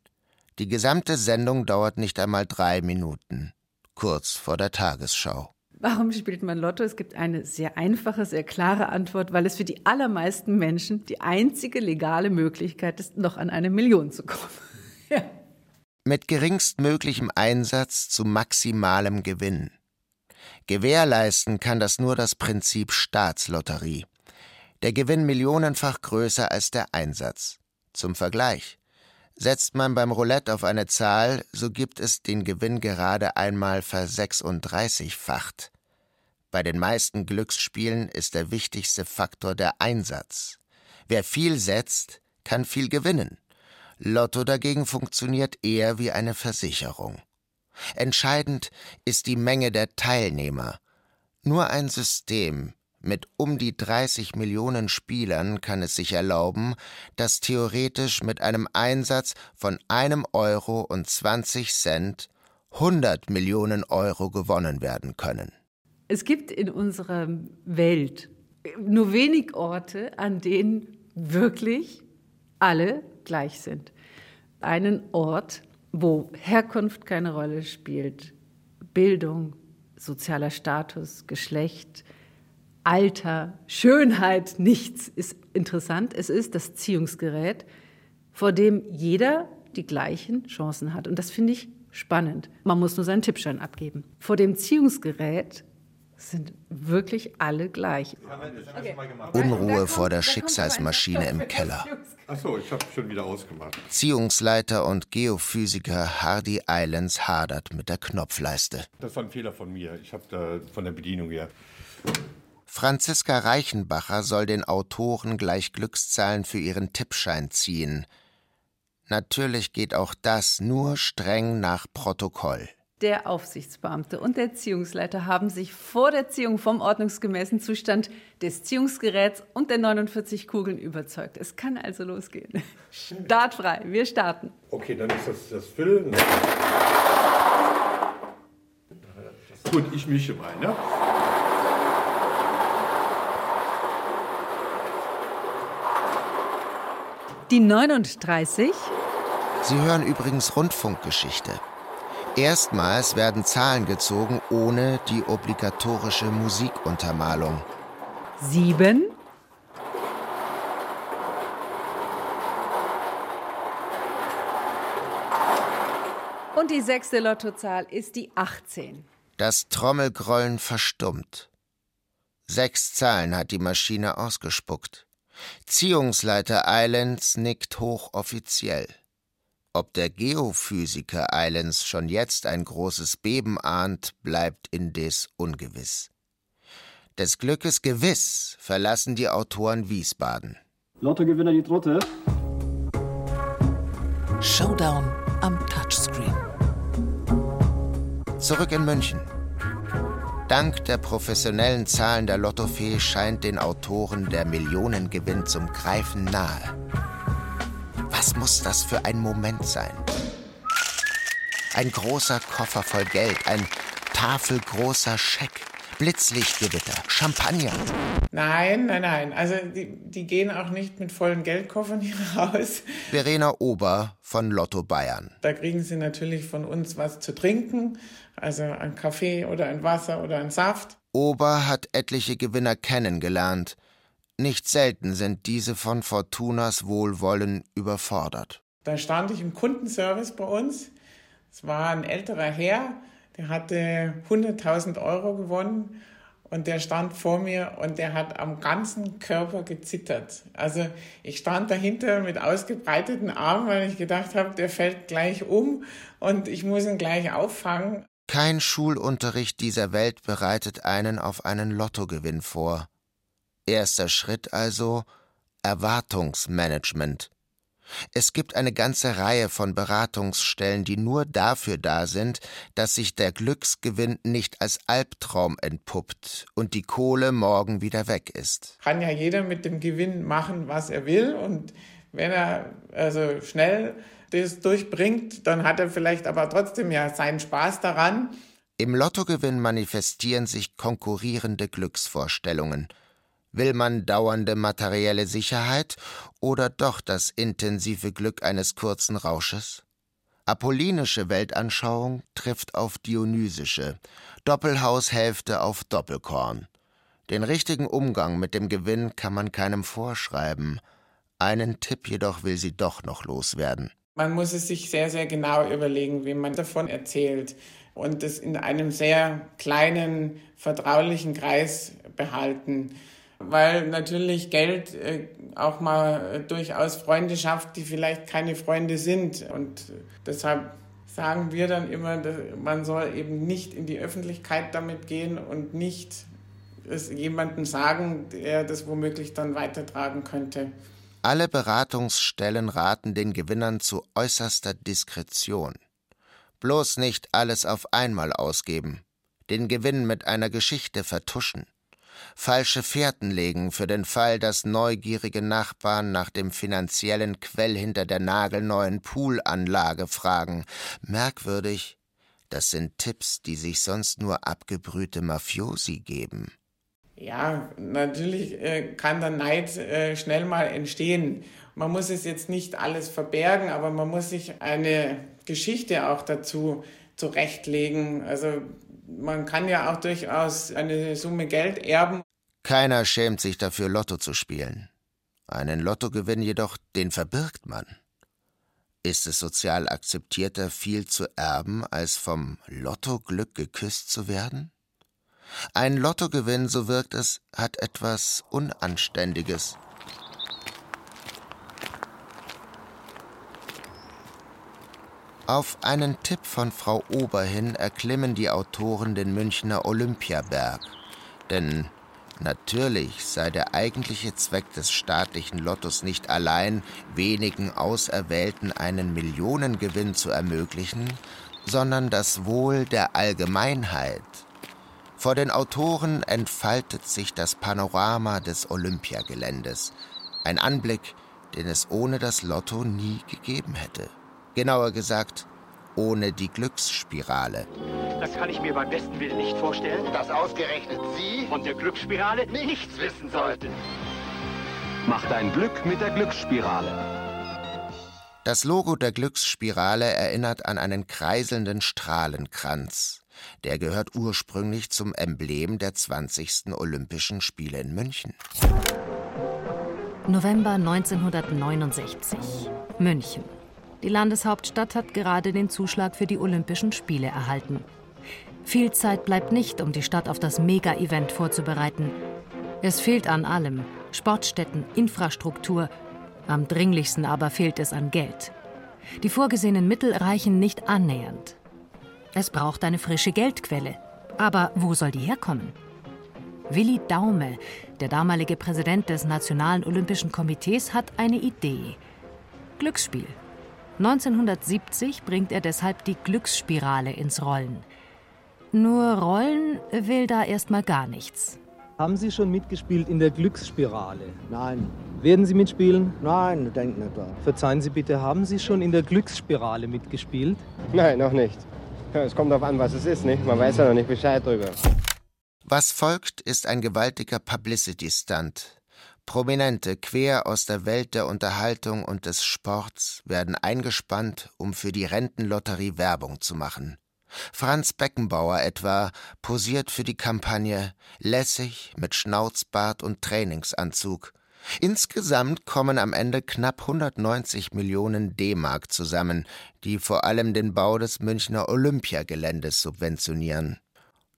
Die gesamte Sendung dauert nicht einmal drei Minuten, kurz vor der Tagesschau. Warum spielt man Lotto? Es gibt eine sehr einfache, sehr klare Antwort, weil es für die allermeisten Menschen die einzige legale Möglichkeit ist, noch an eine Million zu kommen. ja. Mit geringstmöglichem Einsatz zu maximalem Gewinn. Gewährleisten kann das nur das Prinzip Staatslotterie. Der Gewinn millionenfach größer als der Einsatz. Zum Vergleich. Setzt man beim Roulette auf eine Zahl, so gibt es den Gewinn gerade einmal versechsunddreißigfacht. Bei den meisten Glücksspielen ist der wichtigste Faktor der Einsatz. Wer viel setzt, kann viel gewinnen. Lotto dagegen funktioniert eher wie eine Versicherung. Entscheidend ist die Menge der Teilnehmer. Nur ein System, mit um die 30 Millionen Spielern kann es sich erlauben, dass theoretisch mit einem Einsatz von einem Euro und 20 Cent 100 Millionen Euro gewonnen werden können. Es gibt in unserer Welt nur wenig Orte, an denen wirklich alle gleich sind. Einen Ort, wo Herkunft keine Rolle spielt, Bildung, sozialer Status, Geschlecht, Alter, Schönheit, nichts ist interessant. Es ist das Ziehungsgerät, vor dem jeder die gleichen Chancen hat. Und das finde ich spannend. Man muss nur seinen Tippschein abgeben. Vor dem Ziehungsgerät sind wirklich alle gleich. Okay. Unruhe vor der Schicksalsmaschine im Keller. Achso, ich habe schon wieder ausgemacht. Ziehungsleiter und Geophysiker Hardy Islands hadert mit der Knopfleiste. Das war ein Fehler von mir. Ich habe da von der Bedienung her. Franziska Reichenbacher soll den Autoren gleich Glückszahlen für ihren Tippschein ziehen. Natürlich geht auch das nur streng nach Protokoll. Der Aufsichtsbeamte und der Ziehungsleiter haben sich vor der Ziehung vom ordnungsgemäßen Zustand des Ziehungsgeräts und der 49 Kugeln überzeugt. Es kann also losgehen. Startfrei, wir starten. Okay, dann ist das das Füllen. Gut, ich mische mal, ne? Die 39. Sie hören übrigens Rundfunkgeschichte. Erstmals werden Zahlen gezogen ohne die obligatorische Musikuntermalung. Sieben. Und die sechste Lottozahl ist die 18. Das Trommelgrollen verstummt. Sechs Zahlen hat die Maschine ausgespuckt. Ziehungsleiter Islands nickt hochoffiziell. Ob der Geophysiker Islands schon jetzt ein großes Beben ahnt, bleibt indes ungewiss. Des Glückes gewiss verlassen die Autoren Wiesbaden. Lottogewinner die Trotte. Showdown am Touchscreen. Zurück in München. Dank der professionellen Zahlen der Lottofee scheint den Autoren der Millionengewinn zum Greifen nahe. Was muss das für ein Moment sein? Ein großer Koffer voll Geld, ein tafelgroßer Scheck, Blitzlichtgewitter, Champagner. Nein, nein, nein. Also die, die gehen auch nicht mit vollen Geldkoffern hier raus. Verena Ober von Lotto Bayern. Da kriegen sie natürlich von uns was zu trinken, also ein Kaffee oder ein Wasser oder ein Saft. Ober hat etliche Gewinner kennengelernt. Nicht selten sind diese von Fortunas Wohlwollen überfordert. Da stand ich im Kundenservice bei uns. Es war ein älterer Herr, der hatte 100.000 Euro gewonnen und der stand vor mir und der hat am ganzen Körper gezittert. Also ich stand dahinter mit ausgebreiteten Armen, weil ich gedacht habe, der fällt gleich um und ich muss ihn gleich auffangen. Kein Schulunterricht dieser Welt bereitet einen auf einen Lottogewinn vor. Erster Schritt also Erwartungsmanagement. Es gibt eine ganze Reihe von Beratungsstellen, die nur dafür da sind, dass sich der Glücksgewinn nicht als Albtraum entpuppt und die Kohle morgen wieder weg ist. Kann ja jeder mit dem Gewinn machen, was er will und wenn er also schnell das durchbringt, dann hat er vielleicht aber trotzdem ja seinen Spaß daran. Im Lottogewinn manifestieren sich konkurrierende Glücksvorstellungen. Will man dauernde materielle Sicherheit oder doch das intensive Glück eines kurzen Rausches? Apollinische Weltanschauung trifft auf dionysische, Doppelhaushälfte auf Doppelkorn. Den richtigen Umgang mit dem Gewinn kann man keinem vorschreiben. Einen Tipp jedoch will sie doch noch loswerden. Man muss es sich sehr, sehr genau überlegen, wie man davon erzählt und es in einem sehr kleinen, vertraulichen Kreis behalten. Weil natürlich Geld äh, auch mal durchaus Freunde schafft, die vielleicht keine Freunde sind. Und deshalb sagen wir dann immer, man soll eben nicht in die Öffentlichkeit damit gehen und nicht es jemandem sagen, der das womöglich dann weitertragen könnte. Alle Beratungsstellen raten den Gewinnern zu äußerster Diskretion. Bloß nicht alles auf einmal ausgeben, den Gewinn mit einer Geschichte vertuschen, falsche Fährten legen für den Fall, dass neugierige Nachbarn nach dem finanziellen Quell hinter der nagelneuen Poolanlage fragen. Merkwürdig, das sind Tipps, die sich sonst nur abgebrühte Mafiosi geben. Ja, natürlich äh, kann der Neid äh, schnell mal entstehen. Man muss es jetzt nicht alles verbergen, aber man muss sich eine Geschichte auch dazu zurechtlegen. Also man kann ja auch durchaus eine Summe Geld erben. Keiner schämt sich dafür, Lotto zu spielen. Einen Lottogewinn jedoch, den verbirgt man. Ist es sozial akzeptierter, viel zu erben, als vom Lottoglück geküsst zu werden? Ein Lottogewinn, so wirkt es, hat etwas Unanständiges. Auf einen Tipp von Frau Ober hin erklimmen die Autoren den Münchner Olympiaberg. Denn natürlich sei der eigentliche Zweck des staatlichen Lottos nicht allein, wenigen Auserwählten einen Millionengewinn zu ermöglichen, sondern das Wohl der Allgemeinheit. Vor den Autoren entfaltet sich das Panorama des Olympiageländes. Ein Anblick, den es ohne das Lotto nie gegeben hätte. Genauer gesagt, ohne die Glücksspirale. Das kann ich mir beim besten Willen nicht vorstellen. Dass ausgerechnet Sie von der Glücksspirale nichts wissen sollten. Mach dein Glück mit der Glücksspirale. Das Logo der Glücksspirale erinnert an einen kreiselnden Strahlenkranz. Der gehört ursprünglich zum Emblem der 20. Olympischen Spiele in München. November 1969. München. Die Landeshauptstadt hat gerade den Zuschlag für die Olympischen Spiele erhalten. Viel Zeit bleibt nicht, um die Stadt auf das Mega-Event vorzubereiten. Es fehlt an allem: Sportstätten, Infrastruktur. Am dringlichsten aber fehlt es an Geld. Die vorgesehenen Mittel reichen nicht annähernd. Es braucht eine frische Geldquelle. Aber wo soll die herkommen? Willi Daume, der damalige Präsident des Nationalen Olympischen Komitees, hat eine Idee. Glücksspiel. 1970 bringt er deshalb die Glücksspirale ins Rollen. Nur Rollen will da erstmal gar nichts. Haben Sie schon mitgespielt in der Glücksspirale? Nein. Werden Sie mitspielen? Nein, denk nicht da. Verzeihen Sie bitte, haben Sie schon in der Glücksspirale mitgespielt? Nein, noch nicht. Es kommt darauf an, was es ist, nicht? Man weiß ja noch nicht Bescheid drüber. Was folgt, ist ein gewaltiger Publicity-Stunt. Prominente quer aus der Welt der Unterhaltung und des Sports werden eingespannt, um für die Rentenlotterie Werbung zu machen. Franz Beckenbauer etwa posiert für die Kampagne lässig mit Schnauzbart und Trainingsanzug. Insgesamt kommen am Ende knapp 190 Millionen D-Mark zusammen, die vor allem den Bau des Münchner Olympiageländes subventionieren.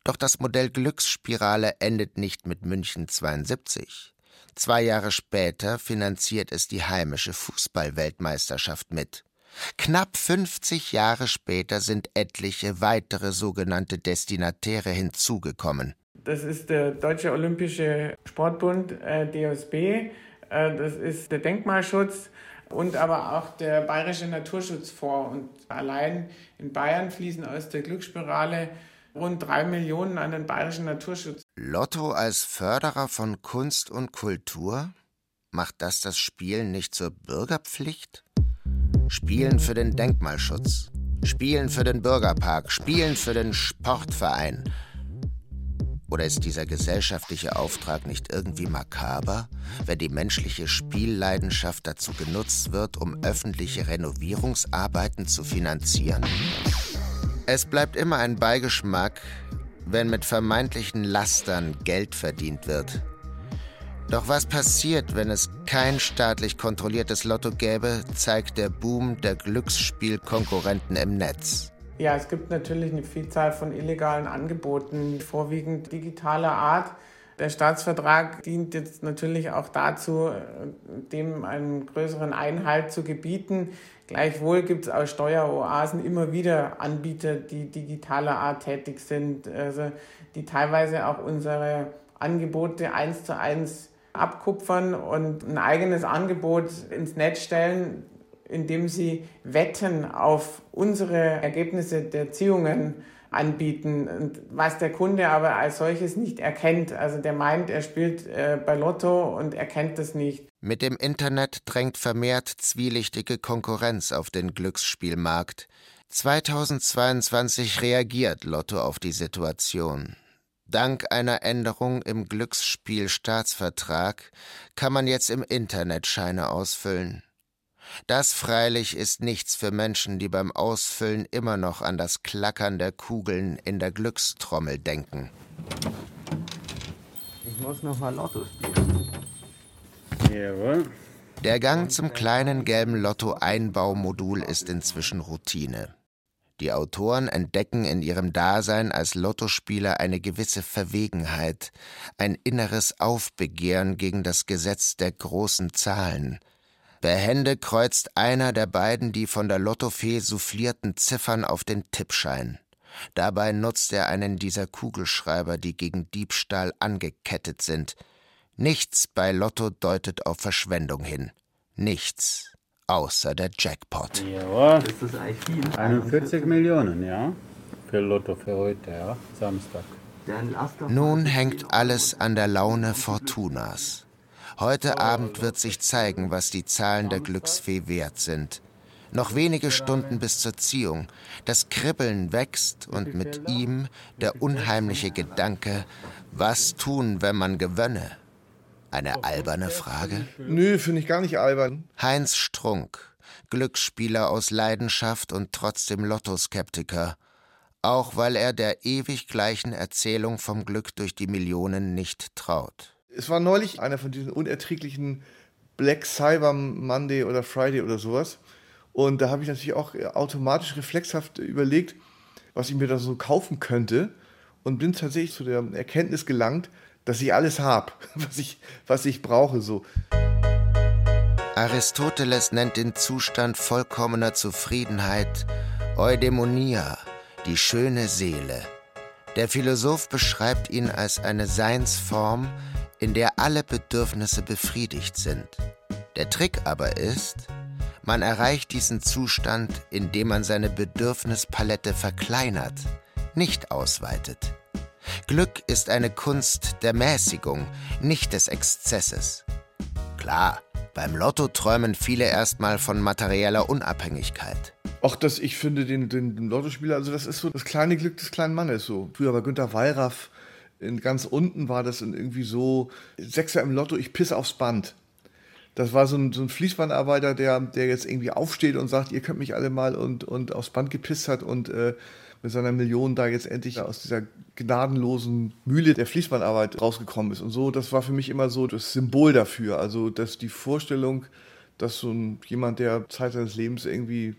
Doch das Modell Glücksspirale endet nicht mit München 72. Zwei Jahre später finanziert es die heimische Fußballweltmeisterschaft mit. Knapp 50 Jahre später sind etliche weitere sogenannte Destinatäre hinzugekommen. Das ist der Deutsche Olympische Sportbund, äh, DOSB, äh, das ist der Denkmalschutz und aber auch der Bayerische Naturschutzfonds. Und allein in Bayern fließen aus der Glücksspirale rund drei Millionen an den bayerischen Naturschutz. Lotto als Förderer von Kunst und Kultur? Macht das das Spielen nicht zur Bürgerpflicht? Spielen für den Denkmalschutz, Spielen für den Bürgerpark, Spielen für den Sportverein. Oder ist dieser gesellschaftliche Auftrag nicht irgendwie makaber, wenn die menschliche Spielleidenschaft dazu genutzt wird, um öffentliche Renovierungsarbeiten zu finanzieren? Es bleibt immer ein Beigeschmack, wenn mit vermeintlichen Lastern Geld verdient wird. Doch was passiert, wenn es kein staatlich kontrolliertes Lotto gäbe, zeigt der Boom der Glücksspielkonkurrenten im Netz. Ja, es gibt natürlich eine Vielzahl von illegalen Angeboten, vorwiegend digitaler Art. Der Staatsvertrag dient jetzt natürlich auch dazu, dem einen größeren Einhalt zu gebieten. Gleichwohl gibt es aus Steueroasen immer wieder Anbieter, die digitaler Art tätig sind, also die teilweise auch unsere Angebote eins zu eins abkupfern und ein eigenes Angebot ins Netz stellen, indem sie Wetten auf unsere Ergebnisse der Ziehungen anbieten, und was der Kunde aber als solches nicht erkennt. Also der meint, er spielt äh, bei Lotto und erkennt das nicht. Mit dem Internet drängt vermehrt zwielichtige Konkurrenz auf den Glücksspielmarkt. 2022 reagiert Lotto auf die Situation. Dank einer Änderung im Glücksspielstaatsvertrag kann man jetzt im Internet Scheine ausfüllen. Das freilich ist nichts für Menschen, die beim Ausfüllen immer noch an das Klackern der Kugeln in der Glückstrommel denken. Ich muss noch mal Lotto spielen. Jawohl. Der Gang zum kleinen gelben Lotto-Einbaumodul ist inzwischen Routine. Die Autoren entdecken in ihrem Dasein als Lottospieler eine gewisse Verwegenheit, ein inneres Aufbegehren gegen das Gesetz der großen Zahlen – Behende kreuzt einer der beiden die von der Lottofee soufflierten Ziffern auf den Tippschein. Dabei nutzt er einen dieser Kugelschreiber, die gegen Diebstahl angekettet sind. Nichts bei Lotto deutet auf Verschwendung hin. Nichts. Außer der Jackpot. Ja, ist das eigentlich viel? 41 Millionen, ja. Für Lotto für heute, ja. Samstag. Nun hängt alles an der Laune Fortunas. Heute Abend wird sich zeigen, was die Zahlen der Glücksfee wert sind. Noch wenige Stunden bis zur Ziehung. Das Kribbeln wächst und mit ihm der unheimliche Gedanke, was tun, wenn man gewönne? Eine alberne Frage? Nö, finde ich gar nicht albern. Heinz Strunk, Glücksspieler aus Leidenschaft und trotzdem Lottoskeptiker. Auch weil er der ewig gleichen Erzählung vom Glück durch die Millionen nicht traut. Es war neulich einer von diesen unerträglichen Black Cyber Monday oder Friday oder sowas. Und da habe ich natürlich auch automatisch reflexhaft überlegt, was ich mir da so kaufen könnte. Und bin tatsächlich zu der Erkenntnis gelangt, dass ich alles habe, was ich, was ich brauche. So. Aristoteles nennt den Zustand vollkommener Zufriedenheit Eudaimonia, die schöne Seele. Der Philosoph beschreibt ihn als eine Seinsform, in der alle Bedürfnisse befriedigt sind. Der Trick aber ist, man erreicht diesen Zustand, indem man seine Bedürfnispalette verkleinert, nicht ausweitet. Glück ist eine Kunst der Mäßigung, nicht des Exzesses. Klar, beim Lotto träumen viele erstmal von materieller Unabhängigkeit. Auch das, ich finde den, den, den Lottospieler, also das ist so das kleine Glück des kleinen Mannes so. Früher war Günter Wallraff in ganz unten war das irgendwie so, Sechser im Lotto, ich pisse aufs Band. Das war so ein, so ein Fließbandarbeiter, der, der jetzt irgendwie aufsteht und sagt, ihr könnt mich alle mal und, und aufs Band gepisst hat und äh, mit seiner Million da jetzt endlich aus dieser gnadenlosen Mühle der Fließbandarbeit rausgekommen ist. Und so, das war für mich immer so das Symbol dafür. Also, dass die Vorstellung, dass so ein, jemand, der Zeit seines Lebens irgendwie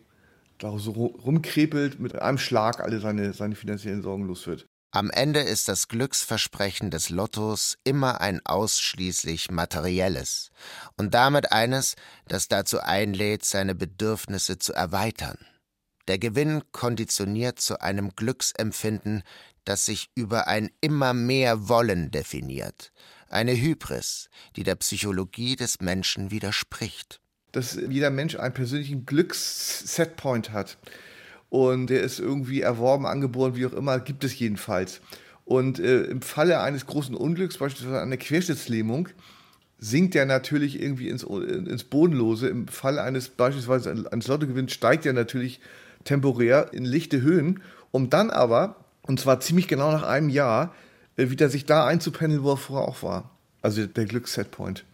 da so rumkrepelt, mit einem Schlag alle seine, seine finanziellen Sorgen los wird. Am Ende ist das Glücksversprechen des Lottos immer ein ausschließlich materielles und damit eines, das dazu einlädt, seine Bedürfnisse zu erweitern. Der Gewinn konditioniert zu einem Glücksempfinden, das sich über ein immer mehr Wollen definiert, eine Hybris, die der Psychologie des Menschen widerspricht. Dass jeder Mensch einen persönlichen Glückssetpoint hat und der ist irgendwie erworben, angeboren, wie auch immer, gibt es jedenfalls. Und äh, im Falle eines großen Unglücks, beispielsweise einer Querschnittslähmung, sinkt er natürlich irgendwie ins, ins Bodenlose. Im Falle eines beispielsweise eines Lottogewinns steigt er natürlich temporär in lichte Höhen, um dann aber, und zwar ziemlich genau nach einem Jahr, äh, wieder sich da einzupendeln, wo er vorher auch war. Also der Glückssetpoint.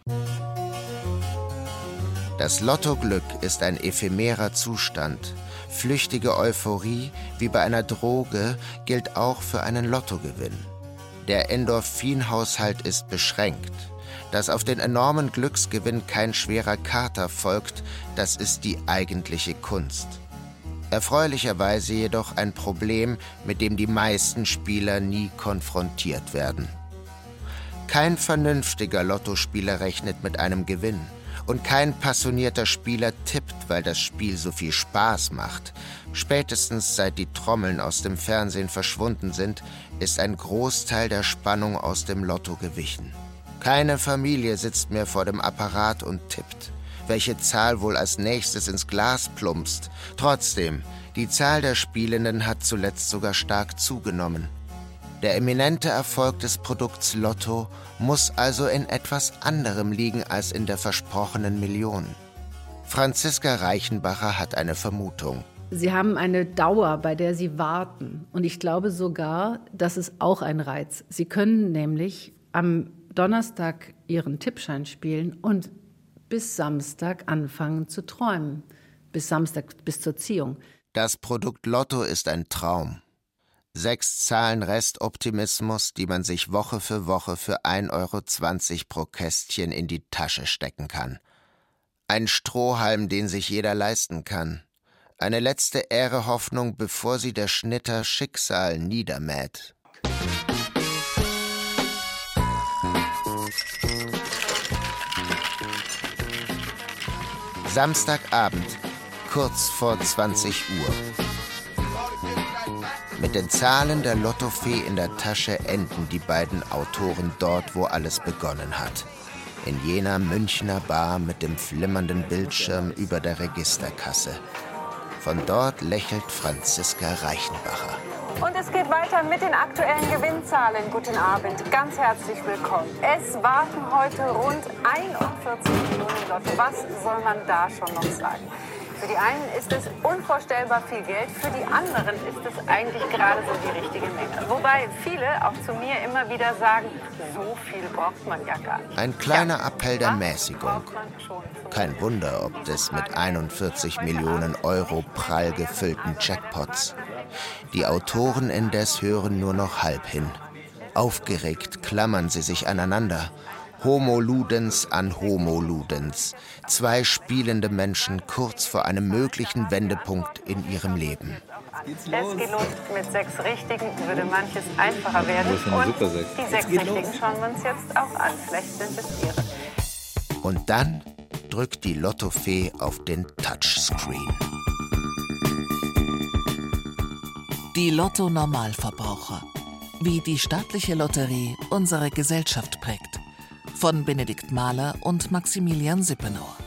Das Lottoglück ist ein ephemerer Zustand, Flüchtige Euphorie, wie bei einer Droge, gilt auch für einen Lottogewinn. Der Endorphinhaushalt ist beschränkt. Dass auf den enormen Glücksgewinn kein schwerer Kater folgt, das ist die eigentliche Kunst. Erfreulicherweise jedoch ein Problem, mit dem die meisten Spieler nie konfrontiert werden. Kein vernünftiger Lottospieler rechnet mit einem Gewinn. Und kein passionierter Spieler tippt, weil das Spiel so viel Spaß macht. Spätestens seit die Trommeln aus dem Fernsehen verschwunden sind, ist ein Großteil der Spannung aus dem Lotto gewichen. Keine Familie sitzt mehr vor dem Apparat und tippt, welche Zahl wohl als nächstes ins Glas plumpst. Trotzdem, die Zahl der Spielenden hat zuletzt sogar stark zugenommen. Der eminente Erfolg des Produkts Lotto muss also in etwas anderem liegen als in der versprochenen Million. Franziska Reichenbacher hat eine Vermutung. Sie haben eine Dauer, bei der Sie warten. Und ich glaube sogar, das ist auch ein Reiz. Sie können nämlich am Donnerstag Ihren Tippschein spielen und bis Samstag anfangen zu träumen. Bis Samstag, bis zur Ziehung. Das Produkt Lotto ist ein Traum. Sechs Zahlen Restoptimismus, die man sich Woche für Woche für 1,20 Euro pro Kästchen in die Tasche stecken kann. Ein Strohhalm, den sich jeder leisten kann. Eine letzte Ehre Hoffnung, bevor sie der Schnitter Schicksal niedermäht. Samstagabend, kurz vor 20 Uhr. Mit den Zahlen der Lottofee in der Tasche enden die beiden Autoren dort, wo alles begonnen hat. In jener Münchner Bar mit dem flimmernden Bildschirm über der Registerkasse. Von dort lächelt Franziska Reichenbacher. Und es geht weiter mit den aktuellen Gewinnzahlen. Guten Abend, ganz herzlich willkommen. Es warten heute rund 41 Millionen Lotto. Was soll man da schon noch sagen? Für die einen ist es unvorstellbar viel Geld, für die anderen ist es eigentlich gerade so die richtige Menge. Wobei viele auch zu mir immer wieder sagen, so viel braucht man ja gar nicht. Ein kleiner Appell der Mäßigung. Kein Wunder, ob des mit 41 Millionen Euro prall gefüllten Jackpots. Die Autoren indes hören nur noch halb hin. Aufgeregt klammern sie sich aneinander Homo Ludens an Homo Ludens. Zwei spielende Menschen kurz vor einem möglichen Wendepunkt in ihrem Leben. Es geht los mit sechs Richtigen, würde manches einfacher werden. Und die sechs Richtigen schauen wir uns jetzt auch an. Vielleicht sind es ihre. Und dann drückt die Lottofee auf den Touchscreen. Die Lotto Normalverbraucher. Wie die staatliche Lotterie unsere Gesellschaft prägt von Benedikt Mahler und Maximilian Sippenauer.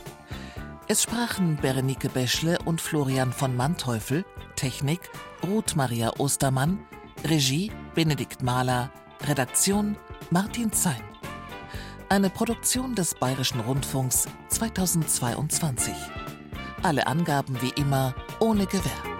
Es sprachen Berenike Beschle und Florian von Manteuffel, Technik Ruth Maria Ostermann, Regie Benedikt Mahler, Redaktion Martin Zein. Eine Produktion des Bayerischen Rundfunks 2022. Alle Angaben wie immer ohne Gewähr.